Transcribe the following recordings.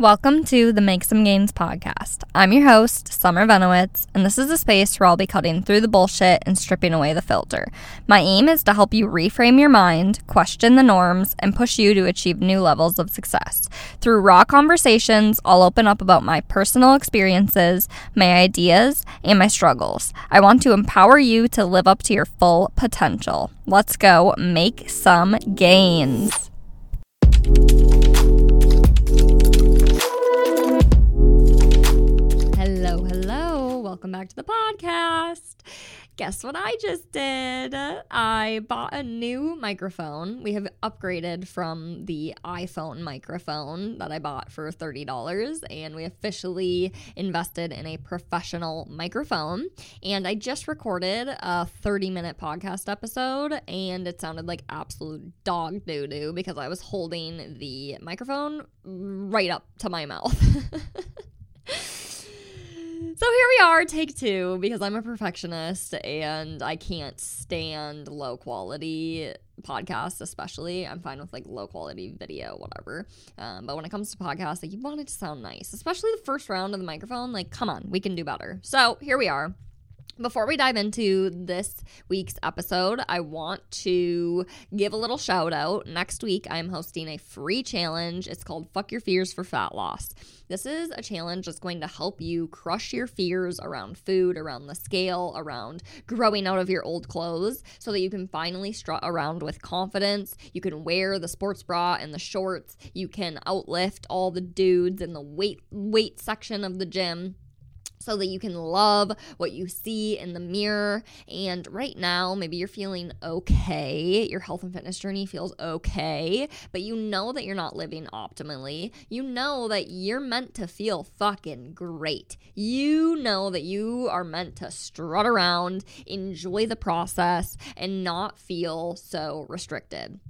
Welcome to the Make Sum Gains podcast. I'm your host, Summer Venowitz, and this is a space where I'll be cutting through the bullshit and stripping away the filter. My aim is to help you reframe your mind, question the norms, and push you to achieve new levels of success. Through raw conversations, I'll open up about my personal experiences, my ideas, and my struggles. I want to empower you to live up to your full potential. Let's go make some gains. Welcome back to the podcast. Guess what I just did? I bought a new microphone. We have upgraded from the iPhone microphone that I bought for $30, and we officially invested in a professional microphone. And I just recorded a 30 minute podcast episode, and it sounded like absolute dog doo doo because I was holding the microphone right up to my mouth. So here we are, take two, because I'm a perfectionist and I can't stand low quality podcasts, especially. I'm fine with like low quality video, whatever. Um, but when it comes to podcasts, like you want it to sound nice, especially the first round of the microphone. Like, come on, we can do better. So here we are. Before we dive into this week's episode, I want to give a little shout out. Next week, I'm hosting a free challenge. It's called Fuck Your Fears for Fat Loss. This is a challenge that's going to help you crush your fears around food, around the scale, around growing out of your old clothes so that you can finally strut around with confidence. You can wear the sports bra and the shorts. You can outlift all the dudes in the weight weight section of the gym so that you can love what you see in the mirror. And right now, maybe you're feeling okay. Your health and fitness journey feels okay, but you know that you're not living optimally. You know that you're meant to feel fucking great. You know that you are meant to strut around, enjoy the process, and not feel so restricted.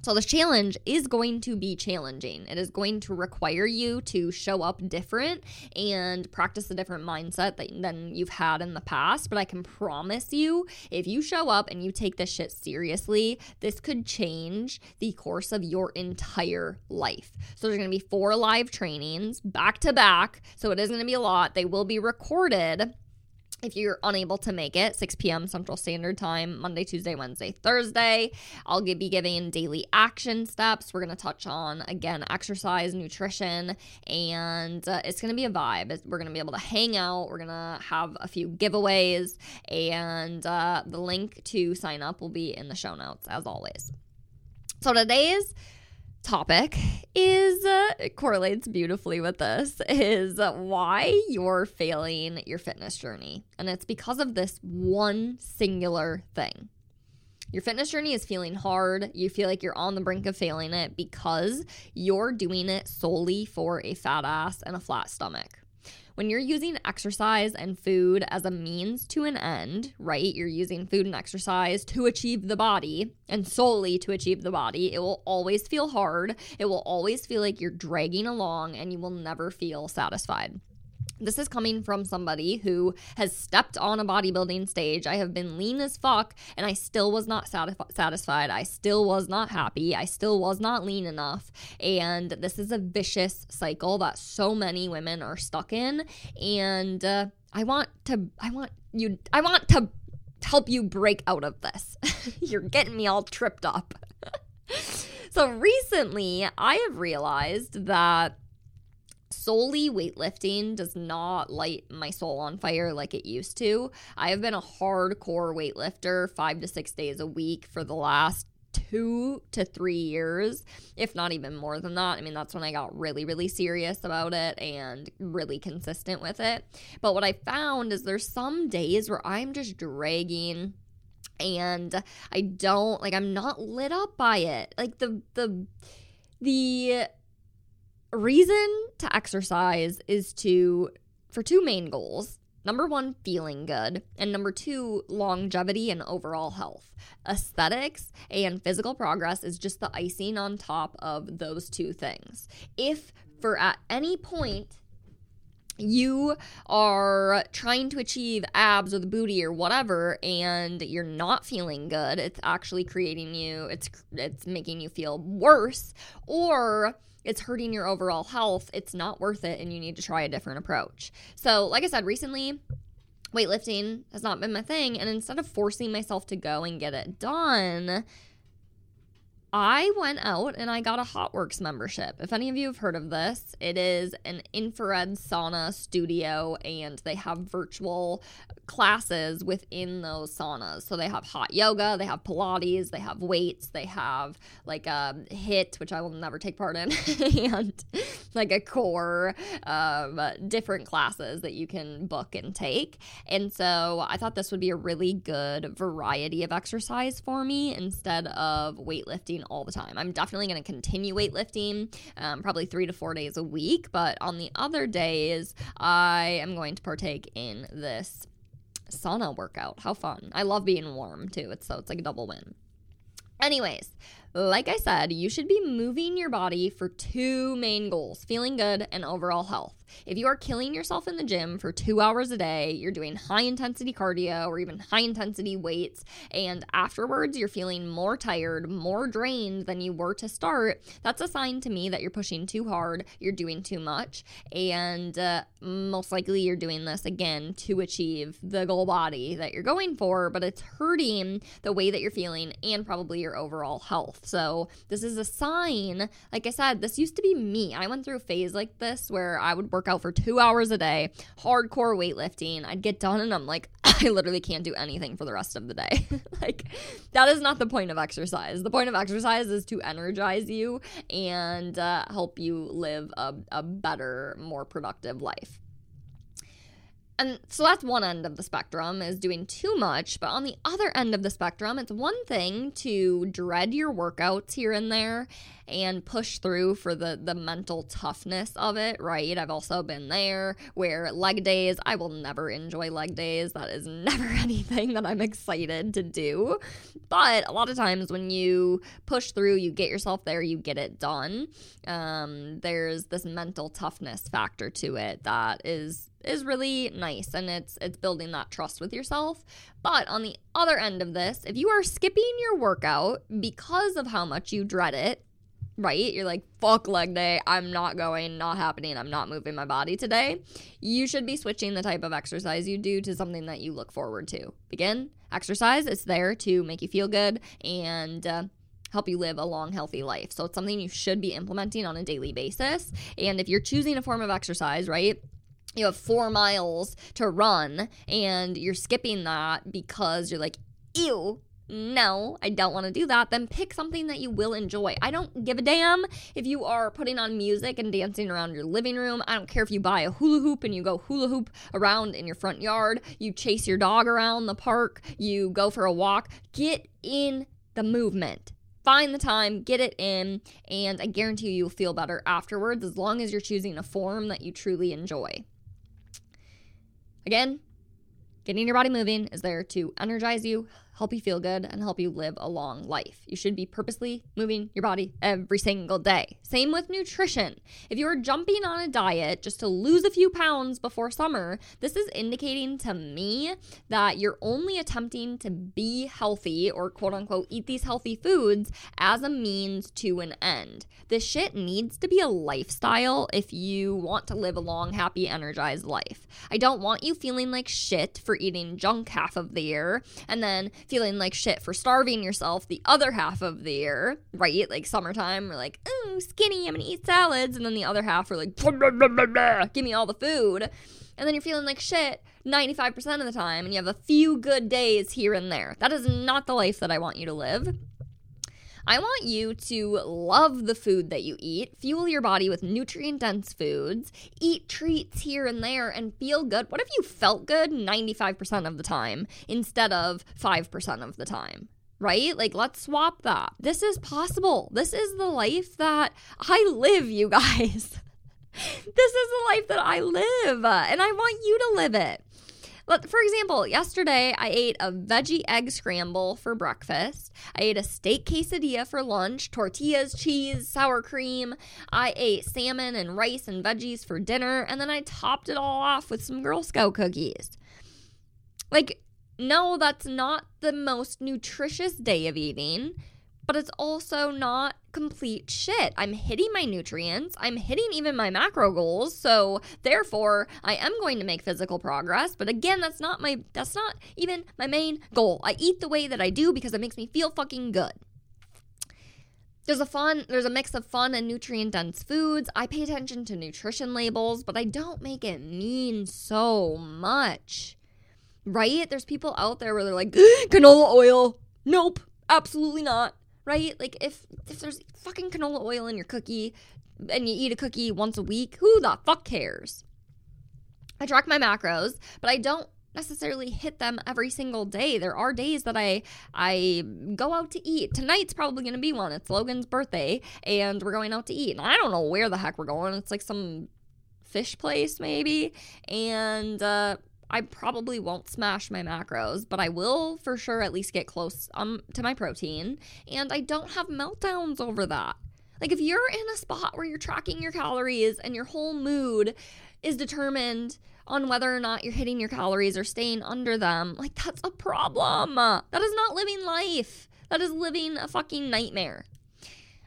So, this challenge is going to be challenging. It is going to require you to show up different and practice a different mindset than you've had in the past. But I can promise you, if you show up and you take this shit seriously, this could change the course of your entire life. So, there's going to be four live trainings back to back. So, it is going to be a lot. They will be recorded if you're unable to make it 6 p.m central standard time monday tuesday wednesday thursday i'll be giving daily action steps. We're going to touch on again exercise nutrition and uh, it's going to be a vibe. We're going to be able to hang out. We're going to have a few giveaways and uh, the link to sign up will be in the show notes as always. So today's topic is uh, correlates beautifully with this is why you're failing your fitness journey. And it's because of this one singular thing. Your fitness journey is feeling hard. You feel like you're on the brink of failing it because you're doing it solely for a fat ass and a flat stomach when you're using exercise and food as a means to an end, right? You're using food and exercise to achieve the body and solely to achieve the body, it will always feel hard. It will always feel like you're dragging along and you will never feel satisfied. This is coming from somebody who has stepped on a bodybuilding stage. I have been lean as fuck and I still was not satisf- satisfied. I still was not happy. I still was not lean enough. And this is a vicious cycle that so many women are stuck in. And uh, I want to, I want you, I want to help you break out of this. You're getting me all tripped up. so recently, I have realized that solely weightlifting does not light my soul on fire like it used to. I have been a hardcore weightlifter five to six days a week for the last two to three years, if not even more than that. I mean, that's when I got really, really serious about it and really consistent with it. But what I found is there's some days where I'm just dragging and I don't like I'm not lit up by it. Like the the the reason to exercise is to for two main goals. Number one, feeling good. And number two, longevity and overall health. Aesthetics and physical progress is just the icing on top of those two things. If for at any point you are trying to achieve abs or the booty or whatever and you're not feeling good it's actually creating you it's it's making you feel worse or it's hurting your overall health, it's not worth it and you need to try a different approach. So, like I said recently, weightlifting has not been my thing. And instead of forcing myself to go and get it done, I went out and I got a HOTWORX membership. If any of you have heard of this, it is an infrared sauna studio and they have virtual classes within those saunas. So they have hot yoga, they have Pilates, they have weights, they have like a HIIT, which I will never take part in, and like a core, um, different classes that you can book and take. And so I thought this would be a really good variety of exercise for me instead of weightlifting all the time. I'm definitely going to continue weightlifting, um, probably three to four days a week, but on the other days, I am going to partake in this sauna workout. How fun. I love being warm too. It's so it's like a double win. Anyways, like I said, you should be moving your body for two main goals feeling good and overall health. If you are killing yourself in the gym for two hours a day, you're doing high intensity cardio or even high intensity weights, and afterwards you're feeling more tired, more drained than you were to start, that's a sign to me that you're pushing too hard, you're doing too much, and uh, most likely you're doing this again to achieve the goal body that you're going for, but it's hurting the way that you're feeling and probably your overall health. So, this is a sign. Like I said, this used to be me. I went through a phase like this where I would work out for two hours a day, hardcore weightlifting. I'd get done and I'm like, I literally can't do anything for the rest of the day. like, that is not the point of exercise. The point of exercise is to energize you and uh, help you live a, a better, more productive life. And so that's one end of the spectrum is doing too much. But on the other end of the spectrum, it's one thing to dread your workouts here and there and push through for the the mental toughness of it, right? I've also been there where leg days, I will never enjoy leg days. That is never anything that I'm excited to do. But a lot of times when you push through, you get yourself there, you get it done. Um, there's this mental toughness factor to it that is is really nice and it's it's building that trust with yourself. But on the other end of this, if you are skipping your workout because of how much you dread it, right? You're like, fuck leg day. I'm not going, not happening. I'm not moving my body today. You should be switching the type of exercise you do to something that you look forward to. Begin exercise. It's there to make you feel good and uh, help you live a long, healthy life. So it's something you should be implementing on a daily basis. And if you're choosing a form of exercise, right? You have four miles to run and you're skipping that because you're like, ew, no, I don't want to do that, then pick something that you will enjoy. I don't give a damn if you are putting on music and dancing around your living room. I don't care if you buy a hula hoop and you go hula hoop around in your front yard, you chase your dog around the park, you go for a walk. Get in the movement. Find the time, get it in, and I guarantee you you'll feel better afterwards as long as you're choosing a form that you truly enjoy. Again, getting your body moving is there to energize you, help you feel good, and help you live a long life. You should be purposely moving your body every single day. Same with nutrition. If you are jumping on a diet just to lose a few pounds before summer, this is indicating to me that you're only attempting to be healthy or quote unquote eat these healthy foods as a means to an end. This shit needs to be a lifestyle if you want to live a long, happy, energized life. I don't want you feeling like shit for eating junk half of the year and then feeling like shit for starving yourself the other half of the year, right? Like summertime, we're like, ooh, skinny, I'm gonna eat salads. And then the other half, we're like, blah, blah, blah, give me all the food. And then you're feeling like shit 95% of the time, and you have a few good days here and there. That is not the life that I want you to live. I want you to love the food that you eat, fuel your body with nutrient dense foods, eat treats here and there, and feel good. What if you felt good 95% of the time instead of 5% of the time? right? Like, let's swap that. This is possible. This is the life that I live, you guys. this is the life that I live, and I want you to live it. For example, yesterday I ate a veggie egg scramble for breakfast. I ate a steak quesadilla for lunch, tortillas, cheese, sour cream. I ate salmon and rice and veggies for dinner, and then I topped it all off with some Girl Scout cookies. Like, no, that's not the most nutritious day of eating, but it's also not complete shit. I'm hitting my nutrients, I'm hitting even my macro goals, so therefore I am going to make physical progress, but again, that's not my that's not even my main goal. I eat the way that I do because it makes me feel fucking good. There's a fun there's a mix of fun and nutrient dense foods. I pay attention to nutrition labels, but I don't make it mean so much. Right? There's people out there where they're like canola oil. Nope, absolutely not right? Like if if there's fucking canola oil in your cookie and you eat a cookie once a week, who the fuck cares? I track my macros, but I don't necessarily hit them every single day. There are days that I I go out to eat. Tonight's probably going to be one. It's Logan's birthday and we're going out to eat. And I don't know where the heck we're going. It's like some fish place maybe. And uh I probably won't smash my macros, but I will for sure at least get close um, to my protein. And I don't have meltdowns over that. Like, if you're in a spot where you're tracking your calories and your whole mood is determined on whether or not you're hitting your calories or staying under them, like, that's a problem. That is not living life. That is living a fucking nightmare.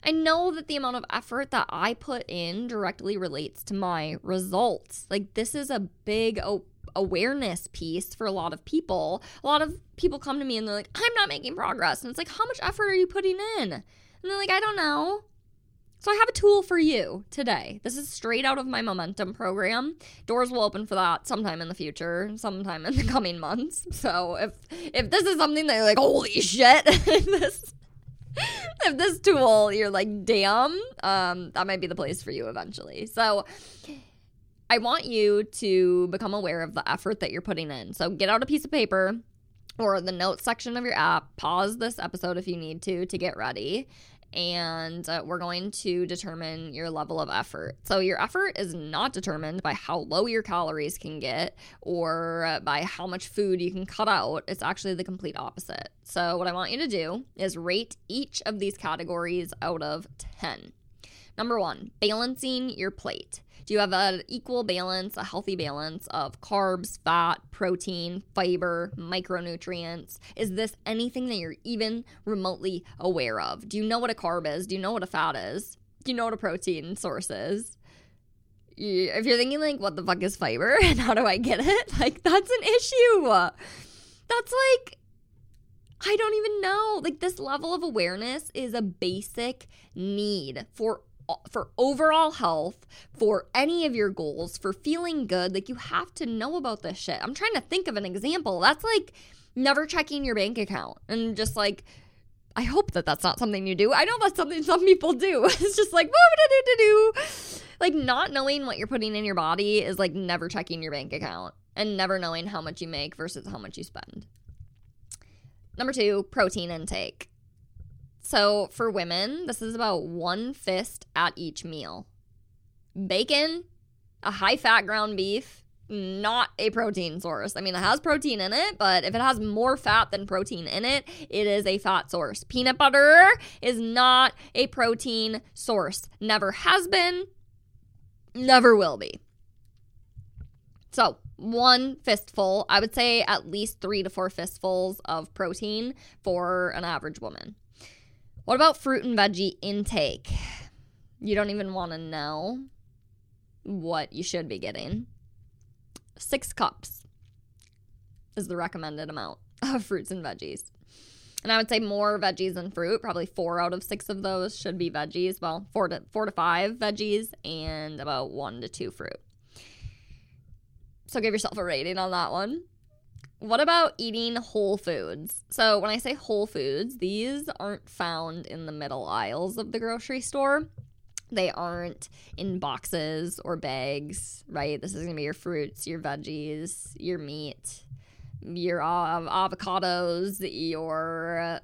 I know that the amount of effort that I put in directly relates to my results. Like, this is a big, oh, awareness piece for a lot of people. A lot of people come to me and they're like, I'm not making progress. And it's like, how much effort are you putting in? And they're like, I don't know. So I have a tool for you today. This is straight out of my momentum program. Doors will open for that sometime in the future, sometime in the coming months. So if if this is something that you're like, holy shit, this if this tool you're like, damn, um, that might be the place for you eventually. So I want you to become aware of the effort that you're putting in. So get out a piece of paper or the notes section of your app, pause this episode if you need to to get ready. And uh, we're going to determine your level of effort. So, your effort is not determined by how low your calories can get or by how much food you can cut out. It's actually the complete opposite. So, what I want you to do is rate each of these categories out of 10. Number one, balancing your plate. Do you have an equal balance, a healthy balance of carbs, fat, protein, fiber, micronutrients? Is this anything that you're even remotely aware of? Do you know what a carb is? Do you know what a fat is? Do you know what a protein source is? If you're thinking, like, what the fuck is fiber and how do I get it? Like, that's an issue. That's like, I don't even know. Like, this level of awareness is a basic need for for overall health, for any of your goals, for feeling good, like you have to know about this shit. I'm trying to think of an example. That's like never checking your bank account and just like I hope that that's not something you do. I know that's something some people do. It's just like like not knowing what you're putting in your body is like never checking your bank account and never knowing how much you make versus how much you spend. Number 2, protein intake. So for women, this is about one fist at each meal. Bacon, a high fat ground beef, not a protein source. I mean, it has protein in it, but if it has more fat than protein in it, it is a fat source. Peanut butter is not a protein source. Never has been, never will be. So, one fistful, I would say at least three to four fistfuls of protein for an average woman. What about fruit and veggie intake? You don't even want to know what you should be getting. Six cups is the recommended amount of fruits and veggies. And I would say more veggies than fruit. Probably four out of six of those should be veggies. Well, four to four to five veggies and about one to two fruit. So give yourself a rating on that one. What about eating whole foods? So, when I say whole foods, these aren't found in the middle aisles of the grocery store. They aren't in boxes or bags, right? This is going to be your fruits, your veggies, your meat, your av- avocados, your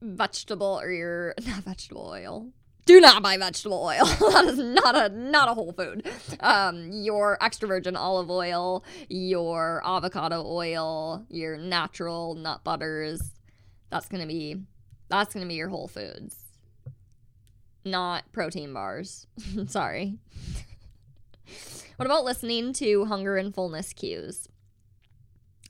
vegetable or your not vegetable oil do not buy vegetable oil. that is not a not a whole food. Um, your extra virgin olive oil, your avocado oil, your natural nut butters. That's gonna be that's gonna be your whole foods. Not protein bars. Sorry. what about listening to hunger and fullness cues?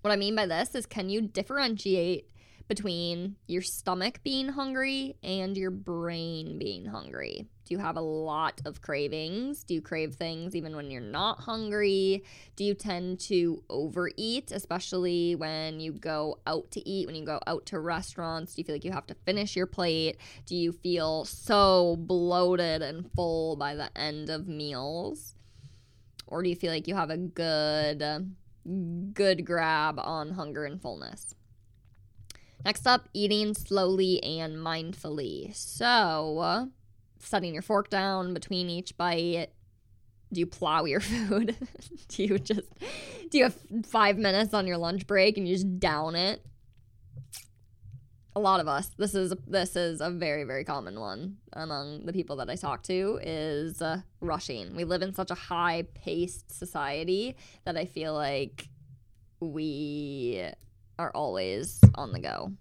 What I mean by this is can you differentiate between your stomach being hungry and your brain being hungry. Do you have a lot of cravings? Do you crave things even when you're not hungry? Do you tend to overeat, especially when you go out to eat, when you go out to restaurants? Do you feel like you have to finish your plate? Do you feel so bloated and full by the end of meals? Or do you feel like you have a good good grab on hunger and fullness? Next up, eating slowly and mindfully. So, setting your fork down between each bite. Do you plow your food? do you just do you have 5 minutes on your lunch break and you just down it? A lot of us. This is this is a very very common one among the people that I talk to is uh, rushing. We live in such a high-paced society that I feel like we are always on the go.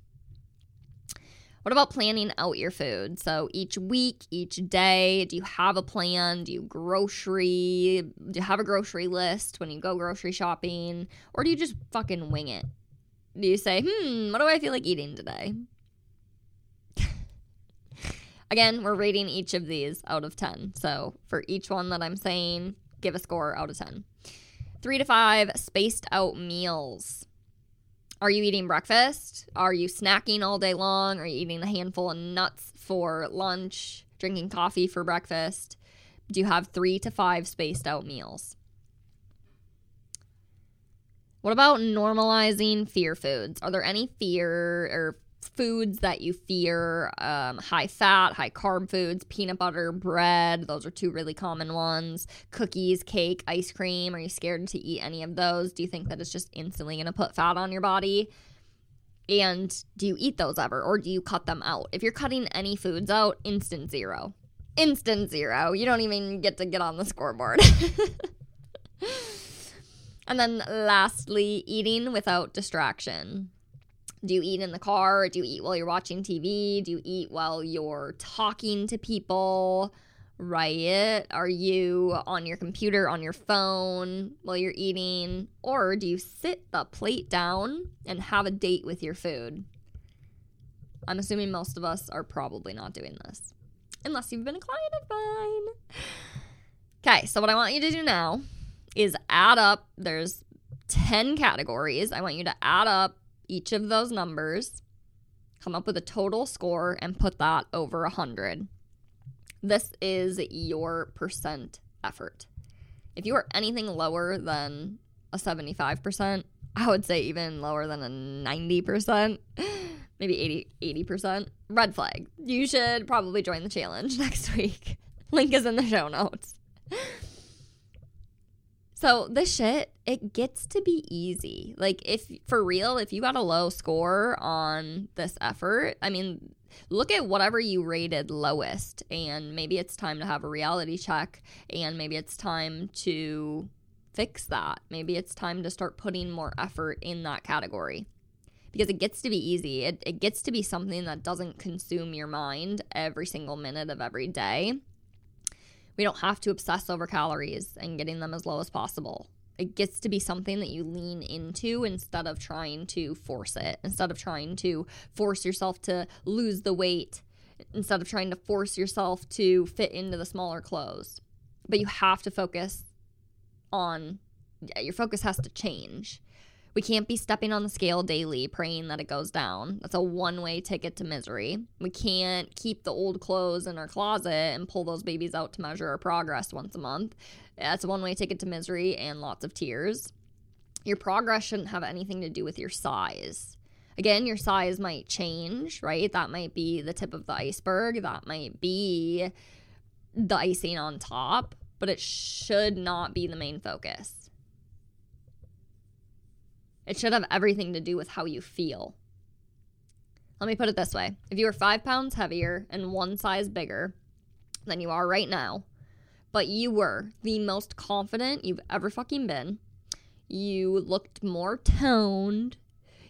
What about planning out your food? So each week, each day, do you have a plan? Do you grocery? Do you have a grocery list when you go grocery shopping? Or do you just fucking wing it? Do you say, hmm, what do I feel like eating today? Again, we're rating each of these out of 10. So for each one that I'm saying, give a score out of 10. Three to five spaced out meals. Are you eating breakfast? Are you snacking all day long? Are you eating a handful of nuts for lunch? Drinking coffee for breakfast? Do you have three to five spaced out meals? What about normalizing fear foods? Are there any fear or foods that you fear um, high fat, high carb foods, peanut butter, bread. Those are two really common ones. Cookies, cake, ice cream. Are you scared to eat any of those? Do you think that it's just instantly going to put fat on your body? And do you eat those ever or do you cut them out? If you're cutting any foods out, instant zero. Instant zero. You don't even get to get on the scoreboard. and then lastly, eating without distraction. Do you eat in the car? Do you eat while you're watching TV? Do you eat while you're talking to people? Right? Are you on your computer, on your phone while you're eating? Or do you sit the plate down and have a date with your food? I'm assuming most of us are probably not doing this, unless you've been a client of mine. Okay, so what I want you to do now is add up, there's 10 categories. I want you to add up each of those numbers, come up with a total score, and put that over 100. This is your percent effort. If you are anything lower than a 75%, I would say even lower than a 90%, maybe 80, 80%, red flag. You should probably join the challenge next week. Link is in the show notes. So the shit, it gets to be easy. Like if for real, if you got a low score on this effort, I mean, look at whatever you rated lowest and maybe it's time to have a reality check and maybe it's time to fix that. Maybe it's time to start putting more effort in that category. Because it gets to be easy. It, it gets to be something that doesn't consume your mind every single minute of every day we don't have to obsess over calories and getting them as low as possible. It gets to be something that you lean into instead of trying to force it, instead of trying to force yourself to lose the weight, instead of trying to force yourself to fit into the smaller clothes. But you have to focus on, your focus has to change. We can't be stepping on the scale daily praying that it goes down. That's a one way ticket to misery. We can't keep the old clothes in our closet and pull those babies out to measure our progress once a month. That's a one way ticket to misery and lots of tears. Your progress shouldn't have anything to do with your size. Again, your size might change, right? That might be the tip of the iceberg. That might be the icing on top, but it should not be the main focus. It should have everything to do with how you feel. Let me put it this way if you were five pounds heavier and one size bigger than you are right now, but you were the most confident you've ever fucking been, you looked more toned,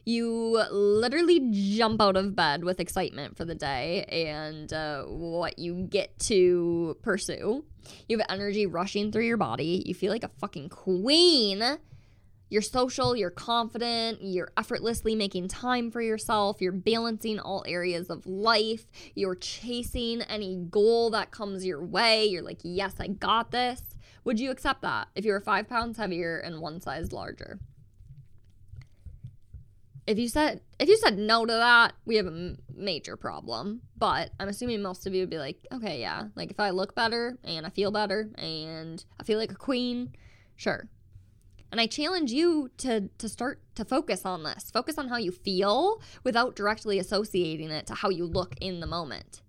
you literally jump out of bed with excitement for the day and uh, what you get to pursue. You have energy rushing through your body. You feel like a fucking queen You're social, you're confident, you're effortlessly making time for yourself, you're balancing all areas of life, you're chasing any goal that comes your way. You're like, yes, I got this. Would you accept that if you were five pounds heavier and one size larger? If you said if you said no to that, we have a major problem. But I'm assuming most of you would be like, okay, yeah, like if I look better and I feel better and I feel like a queen, sure, and I challenge you to to start to focus on this. Focus on how you feel without directly associating it to how you look in the moment.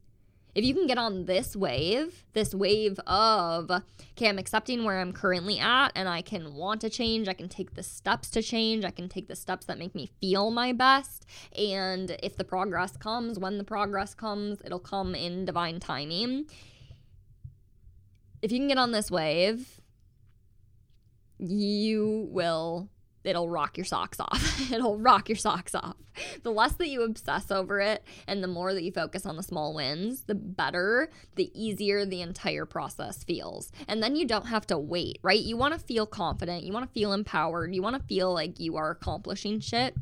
If you can get on this wave, this wave of, okay, I'm accepting where I'm currently at and I can want to change, I can take the steps to change, I can take the steps that make me feel my best. And if the progress comes, when the progress comes, it'll come in divine timing. If you can get on this wave, you will it'll rock your socks off. it'll rock your socks off. The less that you obsess over it and the more that you focus on the small wins, the better, the easier the entire process feels. And then you don't have to wait, right? You want to feel confident, you want to feel empowered, you want to feel like you are accomplishing shit.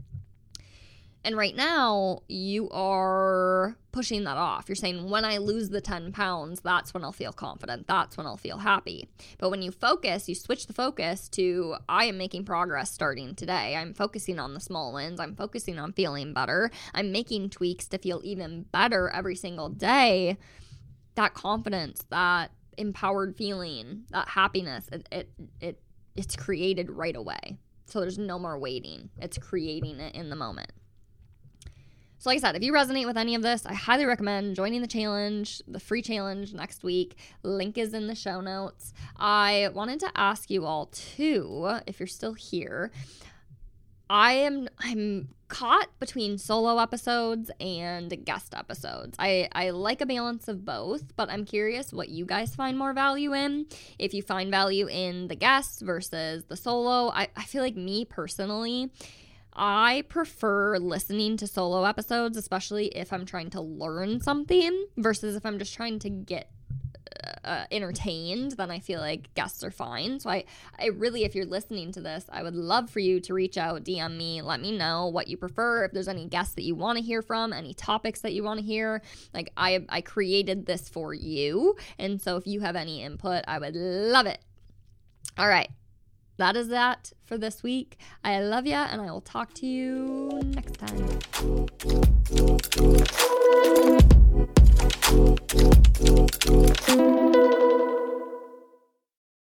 And right now, you are pushing that off. You're saying, when I lose the 10 pounds, that's when I'll feel confident. That's when I'll feel happy. But when you focus, you switch the focus to, I am making progress starting today. I'm focusing on the small wins. I'm focusing on feeling better. I'm making tweaks to feel even better every single day. That confidence, that empowered feeling, that happiness, it, it, it it's created right away. So there's no more waiting. It's creating it in the moment. So, like I said, if you resonate with any of this, I highly recommend joining the challenge, the free challenge next week. Link is in the show notes. I wanted to ask you all too, if you're still here. I am I'm caught between solo episodes and guest episodes. I, I like a balance of both, but I'm curious what you guys find more value in. If you find value in the guests versus the solo, I, I feel like me personally, I prefer listening to solo episodes, especially if I'm trying to learn something versus if I'm just trying to get uh, entertained, then I feel like guests are fine. So I, I really, if you're listening to this, I would love for you to reach out, DM me, let me know what you prefer. If there's any guests that you want to hear from, any topics that you want to hear, like I, I created this for you, and so if you have any input, I would love it. All right, that is that for this week. I love ya, and I will talk to you next time.